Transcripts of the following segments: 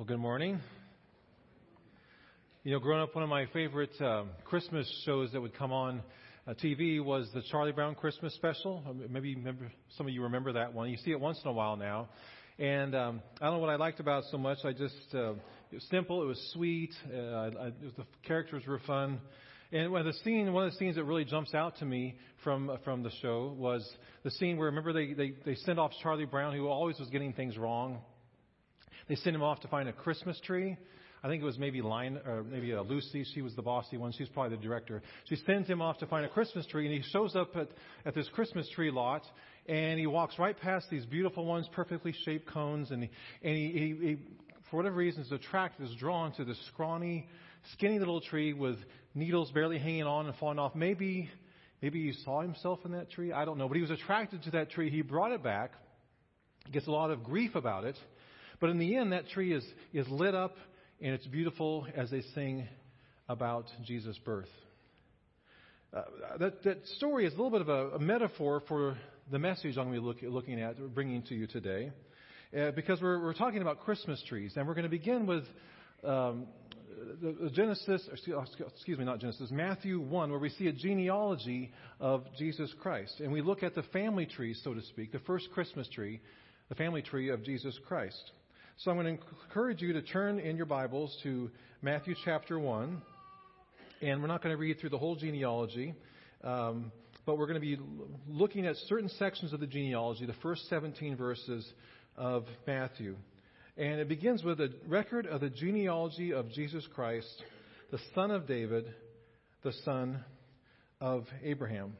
Well, good morning. You know, growing up, one of my favorite uh, Christmas shows that would come on uh, TV was the Charlie Brown Christmas special. Uh, maybe remember, some of you remember that one. You see it once in a while now. And um, I don't know what I liked about it so much. I just uh, it was simple. It was sweet. Uh, I, it was, the characters were fun. And one the scene, one of the scenes that really jumps out to me from from the show was the scene where remember they they they send off Charlie Brown, who always was getting things wrong, they sent him off to find a Christmas tree. I think it was maybe Linus, or maybe uh, Lucy. She was the bossy one. She's probably the director. She sends him off to find a Christmas tree, and he shows up at, at this Christmas tree lot, and he walks right past these beautiful ones, perfectly shaped cones, and he, and he, he, he for whatever reason, is attracted, is drawn to this scrawny, skinny little tree with needles barely hanging on and falling off. Maybe, maybe he saw himself in that tree. I don't know, but he was attracted to that tree. He brought it back. He gets a lot of grief about it. But in the end, that tree is, is lit up and it's beautiful as they sing about Jesus' birth. Uh, that, that story is a little bit of a, a, metaphor for the message I'm going to be look, looking at, bringing to you today. Uh, because we're, we're talking about Christmas trees, and we're going to begin with um, Genesis, excuse me, not Genesis, Matthew 1, where we see a genealogy of Jesus Christ. And we look at the family tree, so to speak, the first Christmas tree, the family tree of Jesus Christ. So I'm going to encourage you to turn in your Bibles to Matthew chapter 1. And we're not going to read through the whole genealogy, um, but we're going to be looking at certain sections of the genealogy, the first 17 verses of Matthew. And it begins with a record of the genealogy of Jesus Christ, the son of David, the son of Abraham.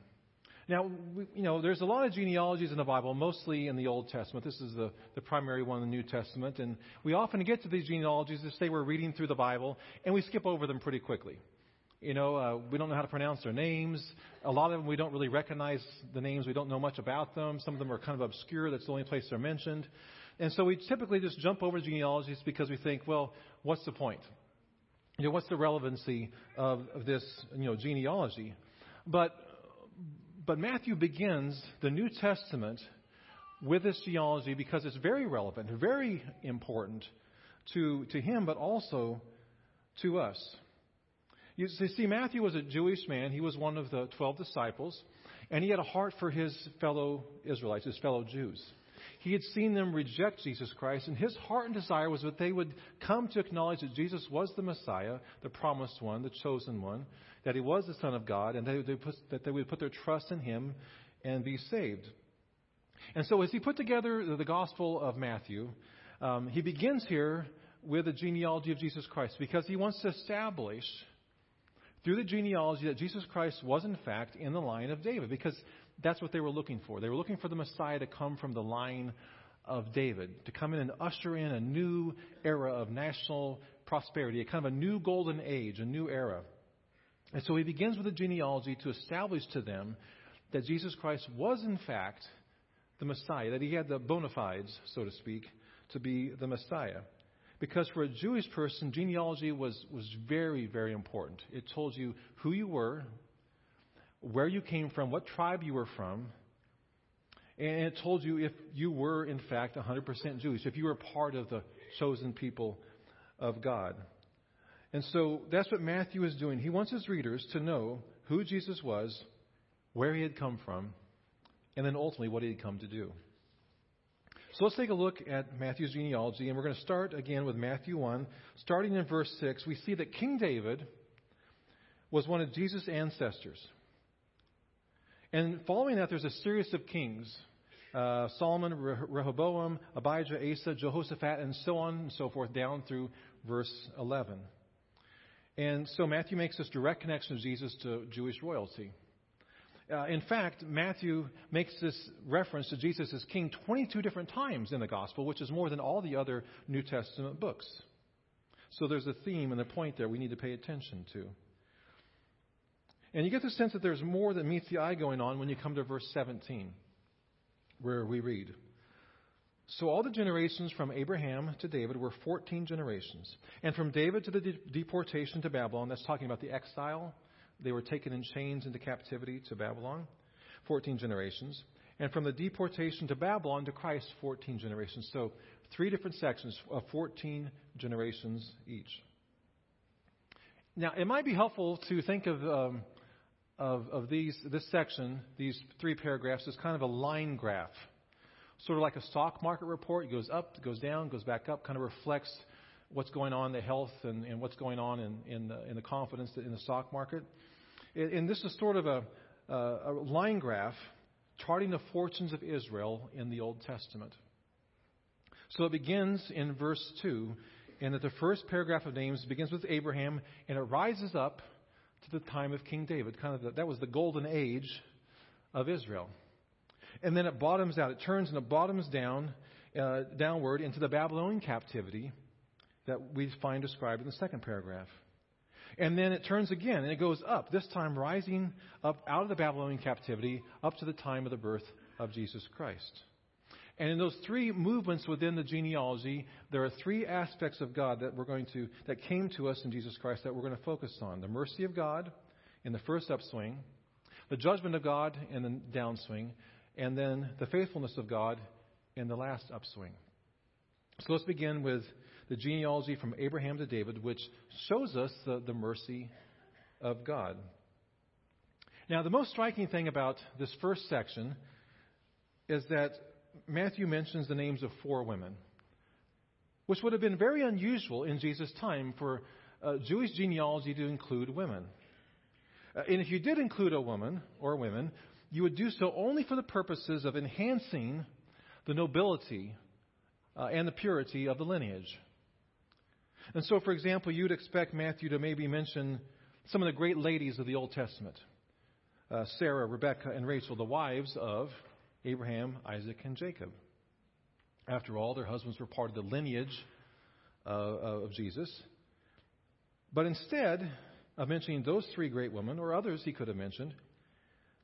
Now, we, you know, there's a lot of genealogies in the Bible, mostly in the Old Testament. This is the, the primary one in the New Testament. And we often get to these genealogies to say we're reading through the Bible, and we skip over them pretty quickly. You know, uh, we don't know how to pronounce their names. A lot of them we don't really recognize the names. We don't know much about them. Some of them are kind of obscure. That's the only place they're mentioned. And so we typically just jump over genealogies because we think, well, what's the point? You know, what's the relevancy of, of this, you know, genealogy? But but Matthew begins the New Testament with this genealogy because it's very relevant, very important to, to him, but also to us. You see, Matthew was a Jewish man. He was one of the 12 disciples, and he had a heart for his fellow Israelites, his fellow Jews. He had seen them reject Jesus Christ, and his heart and desire was that they would come to acknowledge that Jesus was the Messiah, the promised one, the chosen one, that he was the Son of God, and that they would put their trust in him and be saved. And so, as he put together the Gospel of Matthew, um, he begins here with the genealogy of Jesus Christ because he wants to establish through the genealogy that Jesus Christ was, in fact, in the line of David because that's what they were looking for. They were looking for the Messiah to come from the line of David, to come in and usher in a new era of national prosperity, a kind of a new golden age, a new era. And so he begins with a genealogy to establish to them that Jesus Christ was, in fact, the Messiah, that he had the bona fides, so to speak, to be the Messiah. Because for a Jewish person, genealogy was, was very, very important. It told you who you were, where you came from, what tribe you were from, and it told you if you were, in fact, 100% Jewish, if you were part of the chosen people of God. And so that's what Matthew is doing. He wants his readers to know who Jesus was, where he had come from, and then ultimately what he had come to do. So let's take a look at Matthew's genealogy, and we're going to start again with Matthew 1. Starting in verse 6, we see that King David was one of Jesus' ancestors. And following that, there's a series of kings uh, Solomon, Rehoboam, Abijah, Asa, Jehoshaphat, and so on and so forth, down through verse 11. And so Matthew makes this direct connection of Jesus to Jewish royalty. Uh, in fact, Matthew makes this reference to Jesus as king 22 different times in the gospel, which is more than all the other New Testament books. So there's a theme and a point there we need to pay attention to. And you get the sense that there's more than meets the eye going on when you come to verse 17, where we read So all the generations from Abraham to David were 14 generations. And from David to the de- deportation to Babylon, that's talking about the exile, they were taken in chains into captivity to Babylon, 14 generations. And from the deportation to Babylon to Christ, 14 generations. So three different sections of 14 generations each. Now, it might be helpful to think of, um, of, of these, this section, these three paragraphs, as kind of a line graph. Sort of like a stock market report. It goes up, it goes down, goes back up, kind of reflects what's going on in the health and, and what's going on in, in, the, in the confidence in the stock market. And this is sort of a, a line graph charting the fortunes of Israel in the Old Testament. So it begins in verse 2, and that the first paragraph of names begins with Abraham, and it rises up to the time of King David. Kind of the, that was the golden age of Israel. And then it bottoms out. It turns and it bottoms down, uh, downward into the Babylonian captivity that we find described in the second paragraph. And then it turns again and it goes up, this time rising up out of the Babylonian captivity up to the time of the birth of Jesus Christ. And in those three movements within the genealogy, there are three aspects of God that we're going to that came to us in Jesus Christ that we're going to focus on. The mercy of God in the first upswing, the judgment of God in the downswing, and then the faithfulness of God in the last upswing. So let's begin with the genealogy from Abraham to David, which shows us the, the mercy of God. Now, the most striking thing about this first section is that Matthew mentions the names of four women, which would have been very unusual in Jesus' time for uh, Jewish genealogy to include women. Uh, and if you did include a woman or women, you would do so only for the purposes of enhancing the nobility uh, and the purity of the lineage. And so, for example, you'd expect Matthew to maybe mention some of the great ladies of the Old Testament uh, Sarah, Rebecca, and Rachel, the wives of Abraham, Isaac, and Jacob. After all, their husbands were part of the lineage uh, of Jesus. But instead of mentioning those three great women, or others he could have mentioned,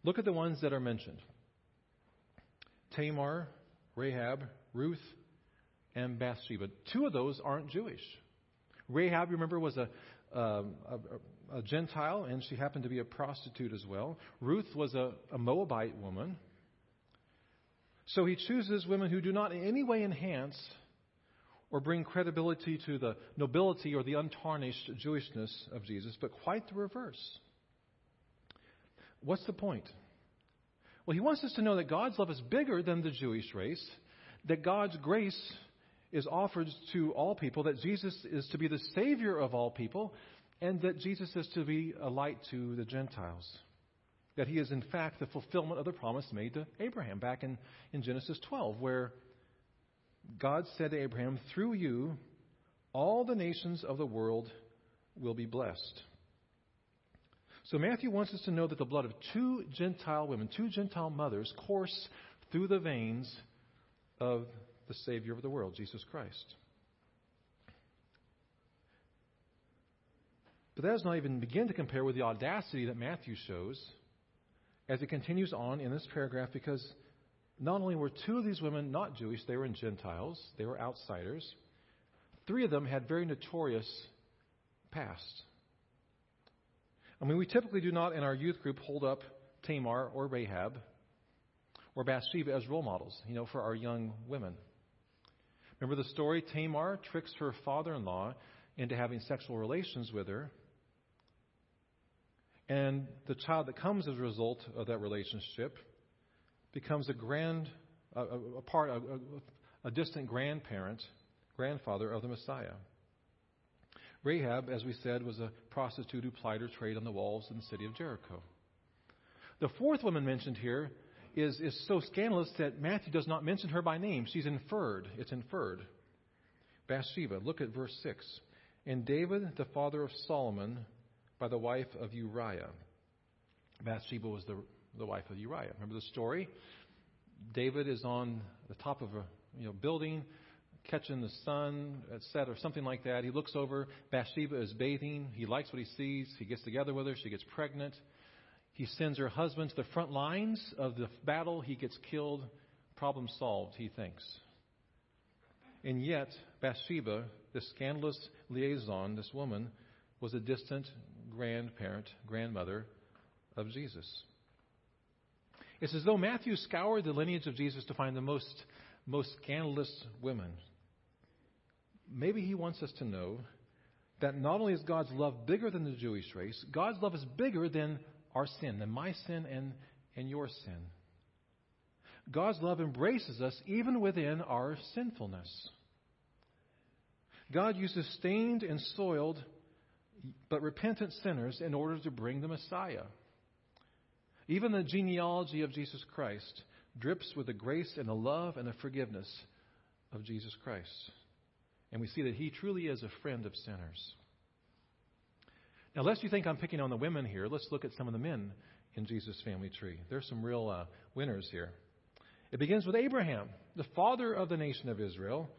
look at the ones that are mentioned Tamar, Rahab, Ruth, and Bathsheba. Two of those aren't Jewish. Rahab, you remember, was a, um, a, a, Gentile, and she happened to be a prostitute as well. Ruth was a, a Moabite woman. So he chooses women who do not in any way enhance or bring credibility to the nobility or the untarnished Jewishness of Jesus, but quite the reverse. What's the point? Well, he wants us to know that God's love is bigger than the Jewish race, that God's grace is offered to all people, that Jesus is to be the Savior of all people, and that Jesus is to be a light to the Gentiles that he is, in fact, the fulfillment of the promise made to Abraham back in, in Genesis 12, where God said to Abraham, Through you, all the nations of the world will be blessed. So Matthew wants us to know that the blood of two Gentile women, two Gentile mothers, course through the veins of the Savior of the world, Jesus Christ. But that does not even begin to compare with the audacity that Matthew shows as it continues on in this paragraph because not only were two of these women not Jewish, they were Gentiles, they were outsiders. Three of them had very notorious pasts. I mean, we typically do not in our youth group hold up Tamar or Rahab or Bathsheba as role models, you know, for our young women. Remember the story? Tamar tricks her father in law into having sexual relations with her and the child that comes as a result of that relationship becomes a grand, a, a part, a, a distant grandparent, grandfather of the Messiah. Rahab, as we said, was a prostitute who plied her trade on the walls in the city of Jericho. The fourth woman mentioned here is, is so scandalous that Matthew does not mention her by name. She's inferred. It's inferred. Bathsheba. Look at verse 6. And David, the father of Solomon, by the wife of Uriah. Bathsheba was the, the wife of Uriah. Remember the story? David is on the top of a you know, building, catching the sun, etc., or something like that. He looks over. Bathsheba is bathing. He likes what he sees. He gets together with her. She gets pregnant. He sends her husband to the front lines of the battle. He gets killed. Problem solved, he thinks. And yet, Bathsheba, this scandalous liaison, this woman, was a distant grandparent, grandmother of Jesus. It's as though Matthew scoured the lineage of Jesus to find the most, most scandalous women maybe he wants us to know that not only is God's love bigger than the Jewish race, God's love is bigger than our sin, than my sin and, and your sin. God's love embraces us even within our sinfulness. God uses stained and soiled but repentant sinners in order to bring the Messiah. Even the genealogy of Jesus Christ drips with the grace and the love and the forgiveness of Jesus Christ. And we see that he truly is a friend of sinners. Now, lest you think I'm picking on the women here, let's look at some of the men in Jesus' family tree. There's some real uh, winners here. It begins with Abraham, the father of the nation of Israel.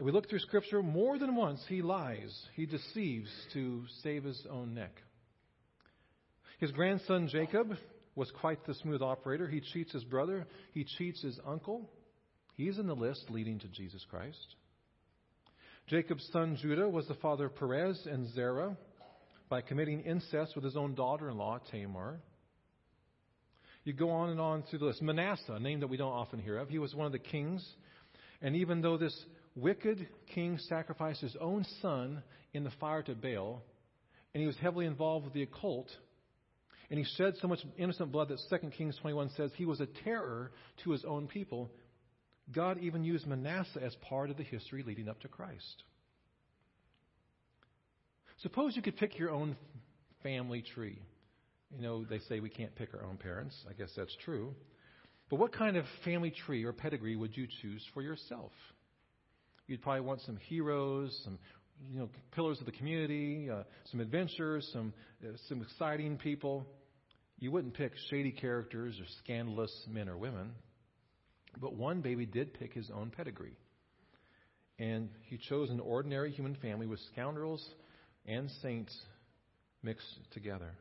We look through Scripture, more than once he lies, he deceives to save his own neck. His grandson Jacob was quite the smooth operator. He cheats his brother, he cheats his uncle. He's in the list leading to Jesus Christ. Jacob's son Judah was the father of Perez and Zerah by committing incest with his own daughter in law, Tamar. You go on and on through the list. Manasseh, a name that we don't often hear of, he was one of the kings. And even though this wicked king sacrificed his own son in the fire to Baal, and he was heavily involved with the occult, and he shed so much innocent blood that 2 Kings 21 says he was a terror to his own people. God even used Manasseh as part of the history leading up to Christ. Suppose you could pick your own family tree. You know, they say we can't pick our own parents. I guess that's true. But what kind of family tree or pedigree would you choose for yourself? You'd probably want some heroes, some you know pillars of the community, uh, some adventures, some uh, some exciting people. You wouldn't pick shady characters or scandalous men or women. But one baby did pick his own pedigree. And he chose an ordinary human family with scoundrels and saints mixed together.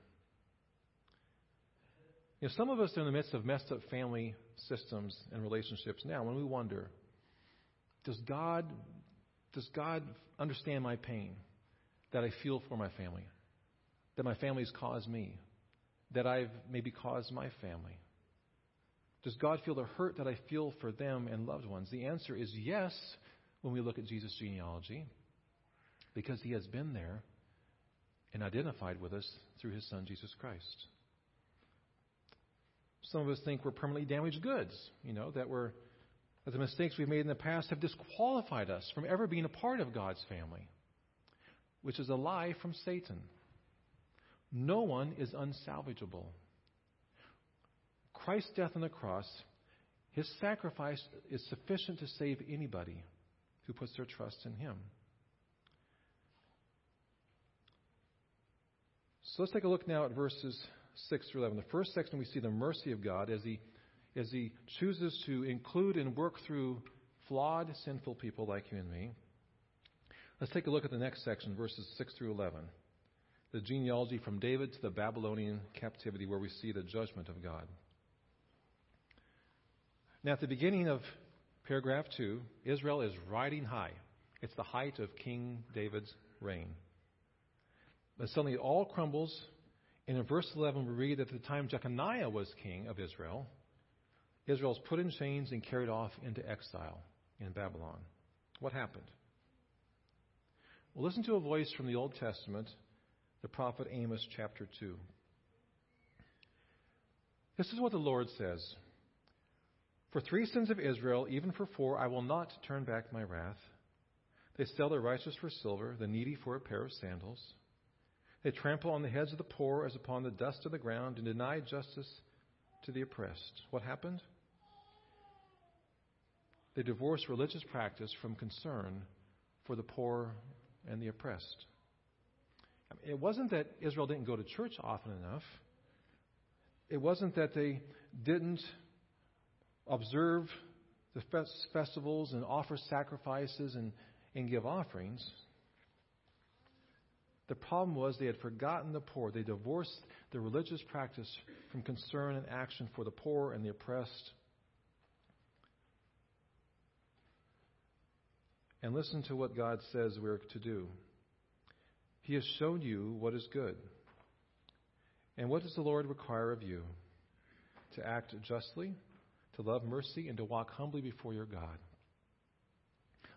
You know, some of us are in the midst of messed up family systems and relationships now when we wonder, does God, does God understand my pain that I feel for my family? That my family has caused me? That I've maybe caused my family? Does God feel the hurt that I feel for them and loved ones? The answer is yes when we look at Jesus' genealogy, because he has been there and identified with us through his son, Jesus Christ. Some of us think we're permanently damaged goods, you know, that we're that the mistakes we've made in the past have disqualified us from ever being a part of God's family, which is a lie from Satan. No one is unsalvageable. Christ's death on the cross, his sacrifice is sufficient to save anybody who puts their trust in him. So let's take a look now at verses 6 through 11. The first section, we see the mercy of God as he, as he chooses to include and work through flawed, sinful people like you and me. Let's take a look at the next section, verses 6 through 11. The genealogy from David to the Babylonian captivity, where we see the judgment of God. Now, at the beginning of paragraph 2, Israel is riding high. It's the height of King David's reign. But suddenly it all crumbles and in verse 11, we read that at the time Jeconiah was king of Israel, Israel was put in chains and carried off into exile in Babylon. What happened? Well, listen to a voice from the Old Testament, the prophet Amos, chapter 2. This is what the Lord says For three sins of Israel, even for four, I will not turn back my wrath. They sell the righteous for silver, the needy for a pair of sandals. They trample on the heads of the poor as upon the dust of the ground and deny justice to the oppressed. What happened? They divorced religious practice from concern for the poor and the oppressed. It wasn't that Israel didn't go to church often enough. It wasn't that they didn't observe the festivals and offer sacrifices and, and give offerings. The problem was they had forgotten the poor. They divorced the religious practice from concern and action for the poor and the oppressed. And listen to what God says we're to do. He has shown you what is good. And what does the Lord require of you? To act justly, to love mercy, and to walk humbly before your God.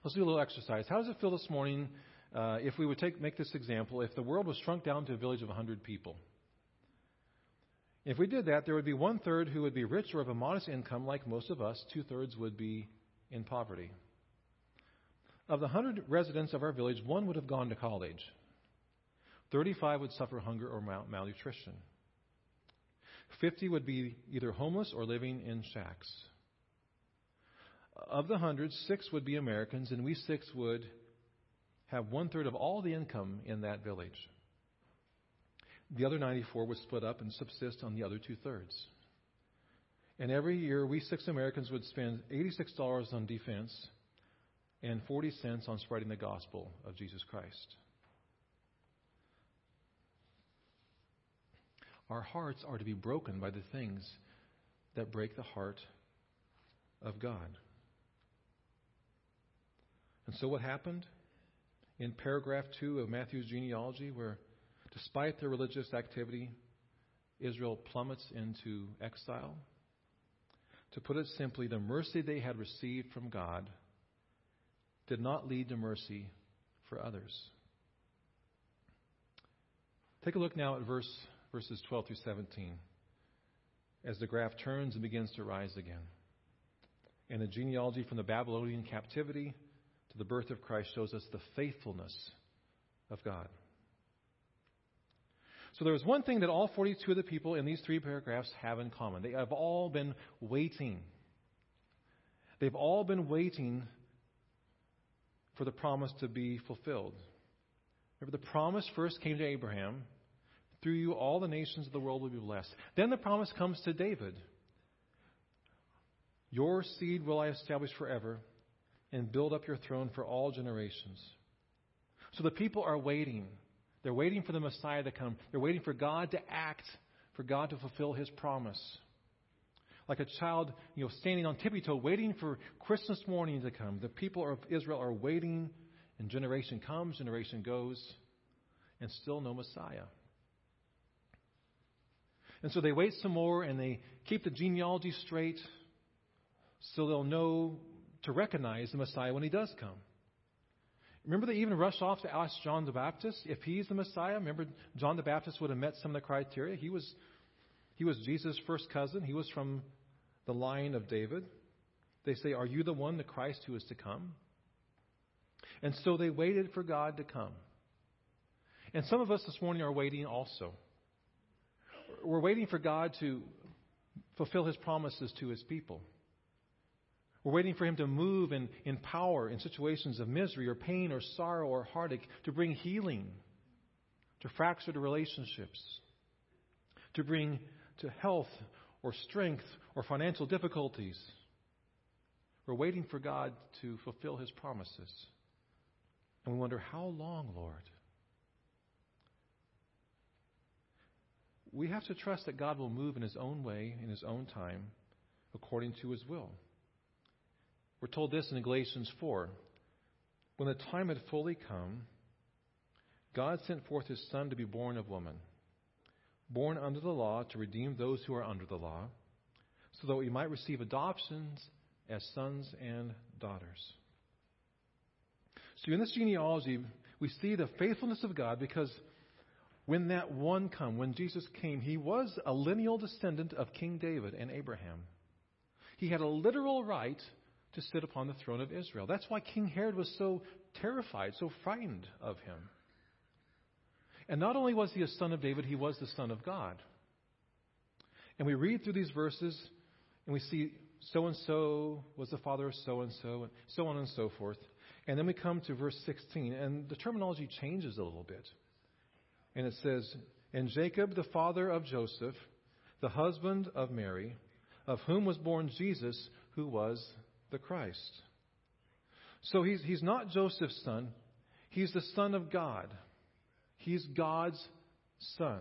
Let's do a little exercise. How does it feel this morning uh, if we would take, make this example? If the world was shrunk down to a village of 100 people. If we did that, there would be one third who would be rich or of a modest income, like most of us. Two thirds would be in poverty. Of the 100 residents of our village, one would have gone to college. 35 would suffer hunger or mal- malnutrition. 50 would be either homeless or living in shacks. Of the 100, six would be Americans, and we six would have one third of all the income in that village. The other 94 would split up and subsist on the other two thirds. And every year, we six Americans would spend $86 on defense and 40 cents on spreading the gospel of Jesus Christ. Our hearts are to be broken by the things that break the heart of God. And so, what happened in paragraph 2 of Matthew's genealogy, where despite their religious activity, Israel plummets into exile? To put it simply, the mercy they had received from God did not lead to mercy for others. Take a look now at verse, verses 12 through 17 as the graph turns and begins to rise again. And the genealogy from the Babylonian captivity to the birth of Christ shows us the faithfulness of God. So there is one thing that all 42 of the people in these three paragraphs have in common. They have all been waiting. They've all been waiting for the promise to be fulfilled. Remember, the promise first came to Abraham through you, all the nations of the world will be blessed. Then the promise comes to David Your seed will I establish forever and build up your throne for all generations. So the people are waiting. They're waiting for the Messiah to come. They're waiting for God to act, for God to fulfill his promise. Like a child, you know, standing on tippy toe, waiting for Christmas morning to come. The people of Israel are waiting, and generation comes, generation goes, and still no Messiah. And so they wait some more and they keep the genealogy straight so they'll know to recognize the Messiah when he does come. Remember, they even rush off to ask John the Baptist if he's the Messiah. Remember, John the Baptist would have met some of the criteria. He was, he was Jesus' first cousin, he was from the line of David. They say, Are you the one, the Christ who is to come? And so they waited for God to come. And some of us this morning are waiting also. We're waiting for God to fulfill his promises to his people. We're waiting for Him to move in, in power in situations of misery or pain or sorrow or heartache, to bring healing, to fractured relationships, to bring to health or strength or financial difficulties. We're waiting for God to fulfill His promises. And we wonder, how long, Lord? We have to trust that God will move in His own way, in His own time, according to His will. We're told this in Galatians 4. When the time had fully come, God sent forth his Son to be born of woman, born under the law to redeem those who are under the law, so that we might receive adoptions as sons and daughters. So in this genealogy, we see the faithfulness of God because when that one come, when Jesus came, he was a lineal descendant of King David and Abraham. He had a literal right to sit upon the throne of Israel. That's why King Herod was so terrified, so frightened of him. And not only was he a son of David, he was the son of God. And we read through these verses and we see so and so was the father of so and so, and so on and so forth. And then we come to verse 16, and the terminology changes a little bit. And it says, And Jacob, the father of Joseph, the husband of Mary, of whom was born Jesus, who was the Christ. So he's, he's not Joseph's son, he's the Son of God. He's God's Son.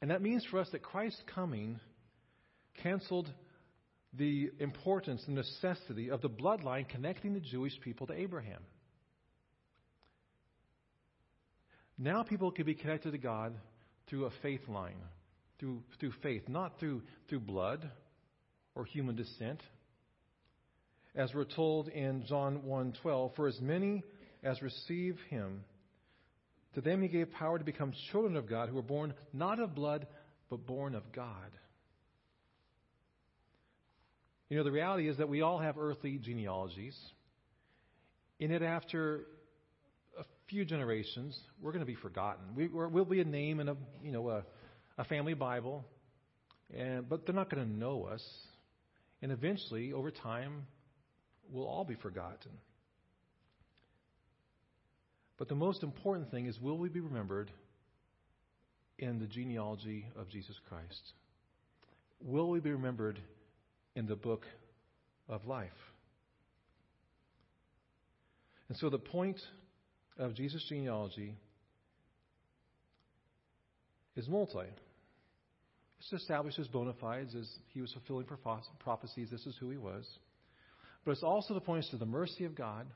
And that means for us that Christ's coming canceled the importance, the necessity of the bloodline connecting the Jewish people to Abraham. Now people can be connected to God through a faith line, through, through faith, not through, through blood, or human descent. as we're told in John 1:12, for as many as receive him, to them he gave power to become children of God who were born not of blood, but born of God. You know, the reality is that we all have earthly genealogies. In it, after a few generations, we're going to be forgotten. We, will be a name in a, you know, a, a family Bible, and, but they're not going to know us. And eventually, over time, we'll all be forgotten. But the most important thing is will we be remembered in the genealogy of Jesus Christ? Will we be remembered in the book of life? And so the point of Jesus' genealogy is multi. It's to establish his bona fides as he was fulfilling prophecies. This is who he was. But it's also the point to the mercy of God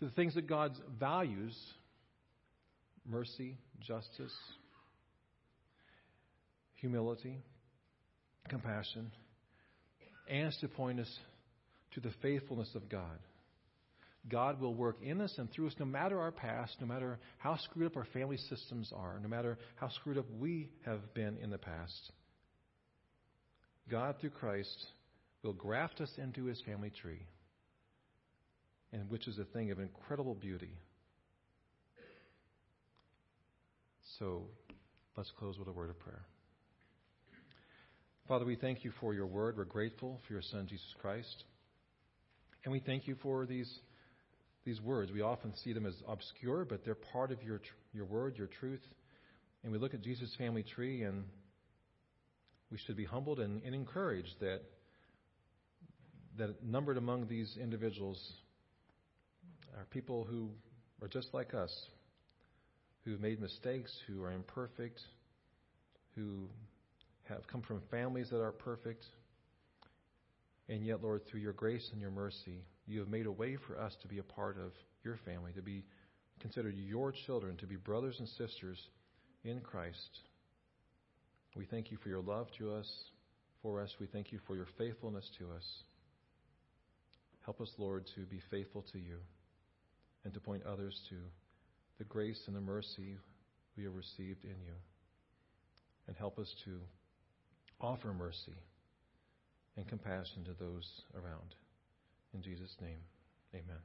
to the things that God values mercy, justice, humility, compassion, and to point us to the faithfulness of God. God will work in us and through us no matter our past, no matter how screwed up our family systems are, no matter how screwed up we have been in the past. God, through Christ, will graft us into his family tree and which is a thing of incredible beauty. So let's close with a word of prayer. Father, we thank you for your word. We're grateful for your Son, Jesus Christ. And we thank you for these, these words. We often see them as obscure, but they're part of your, your word, your truth. And we look at Jesus' family tree, and we should be humbled and, and encouraged that, that numbered among these individuals are people who are just like us, who've made mistakes, who are imperfect, who have come from families that are perfect. And yet, Lord, through your grace and your mercy, you have made a way for us to be a part of your family, to be considered your children, to be brothers and sisters in Christ. We thank you for your love to us, for us. We thank you for your faithfulness to us. Help us, Lord, to be faithful to you and to point others to the grace and the mercy we have received in you. And help us to offer mercy and compassion to those around. In Jesus' name, amen.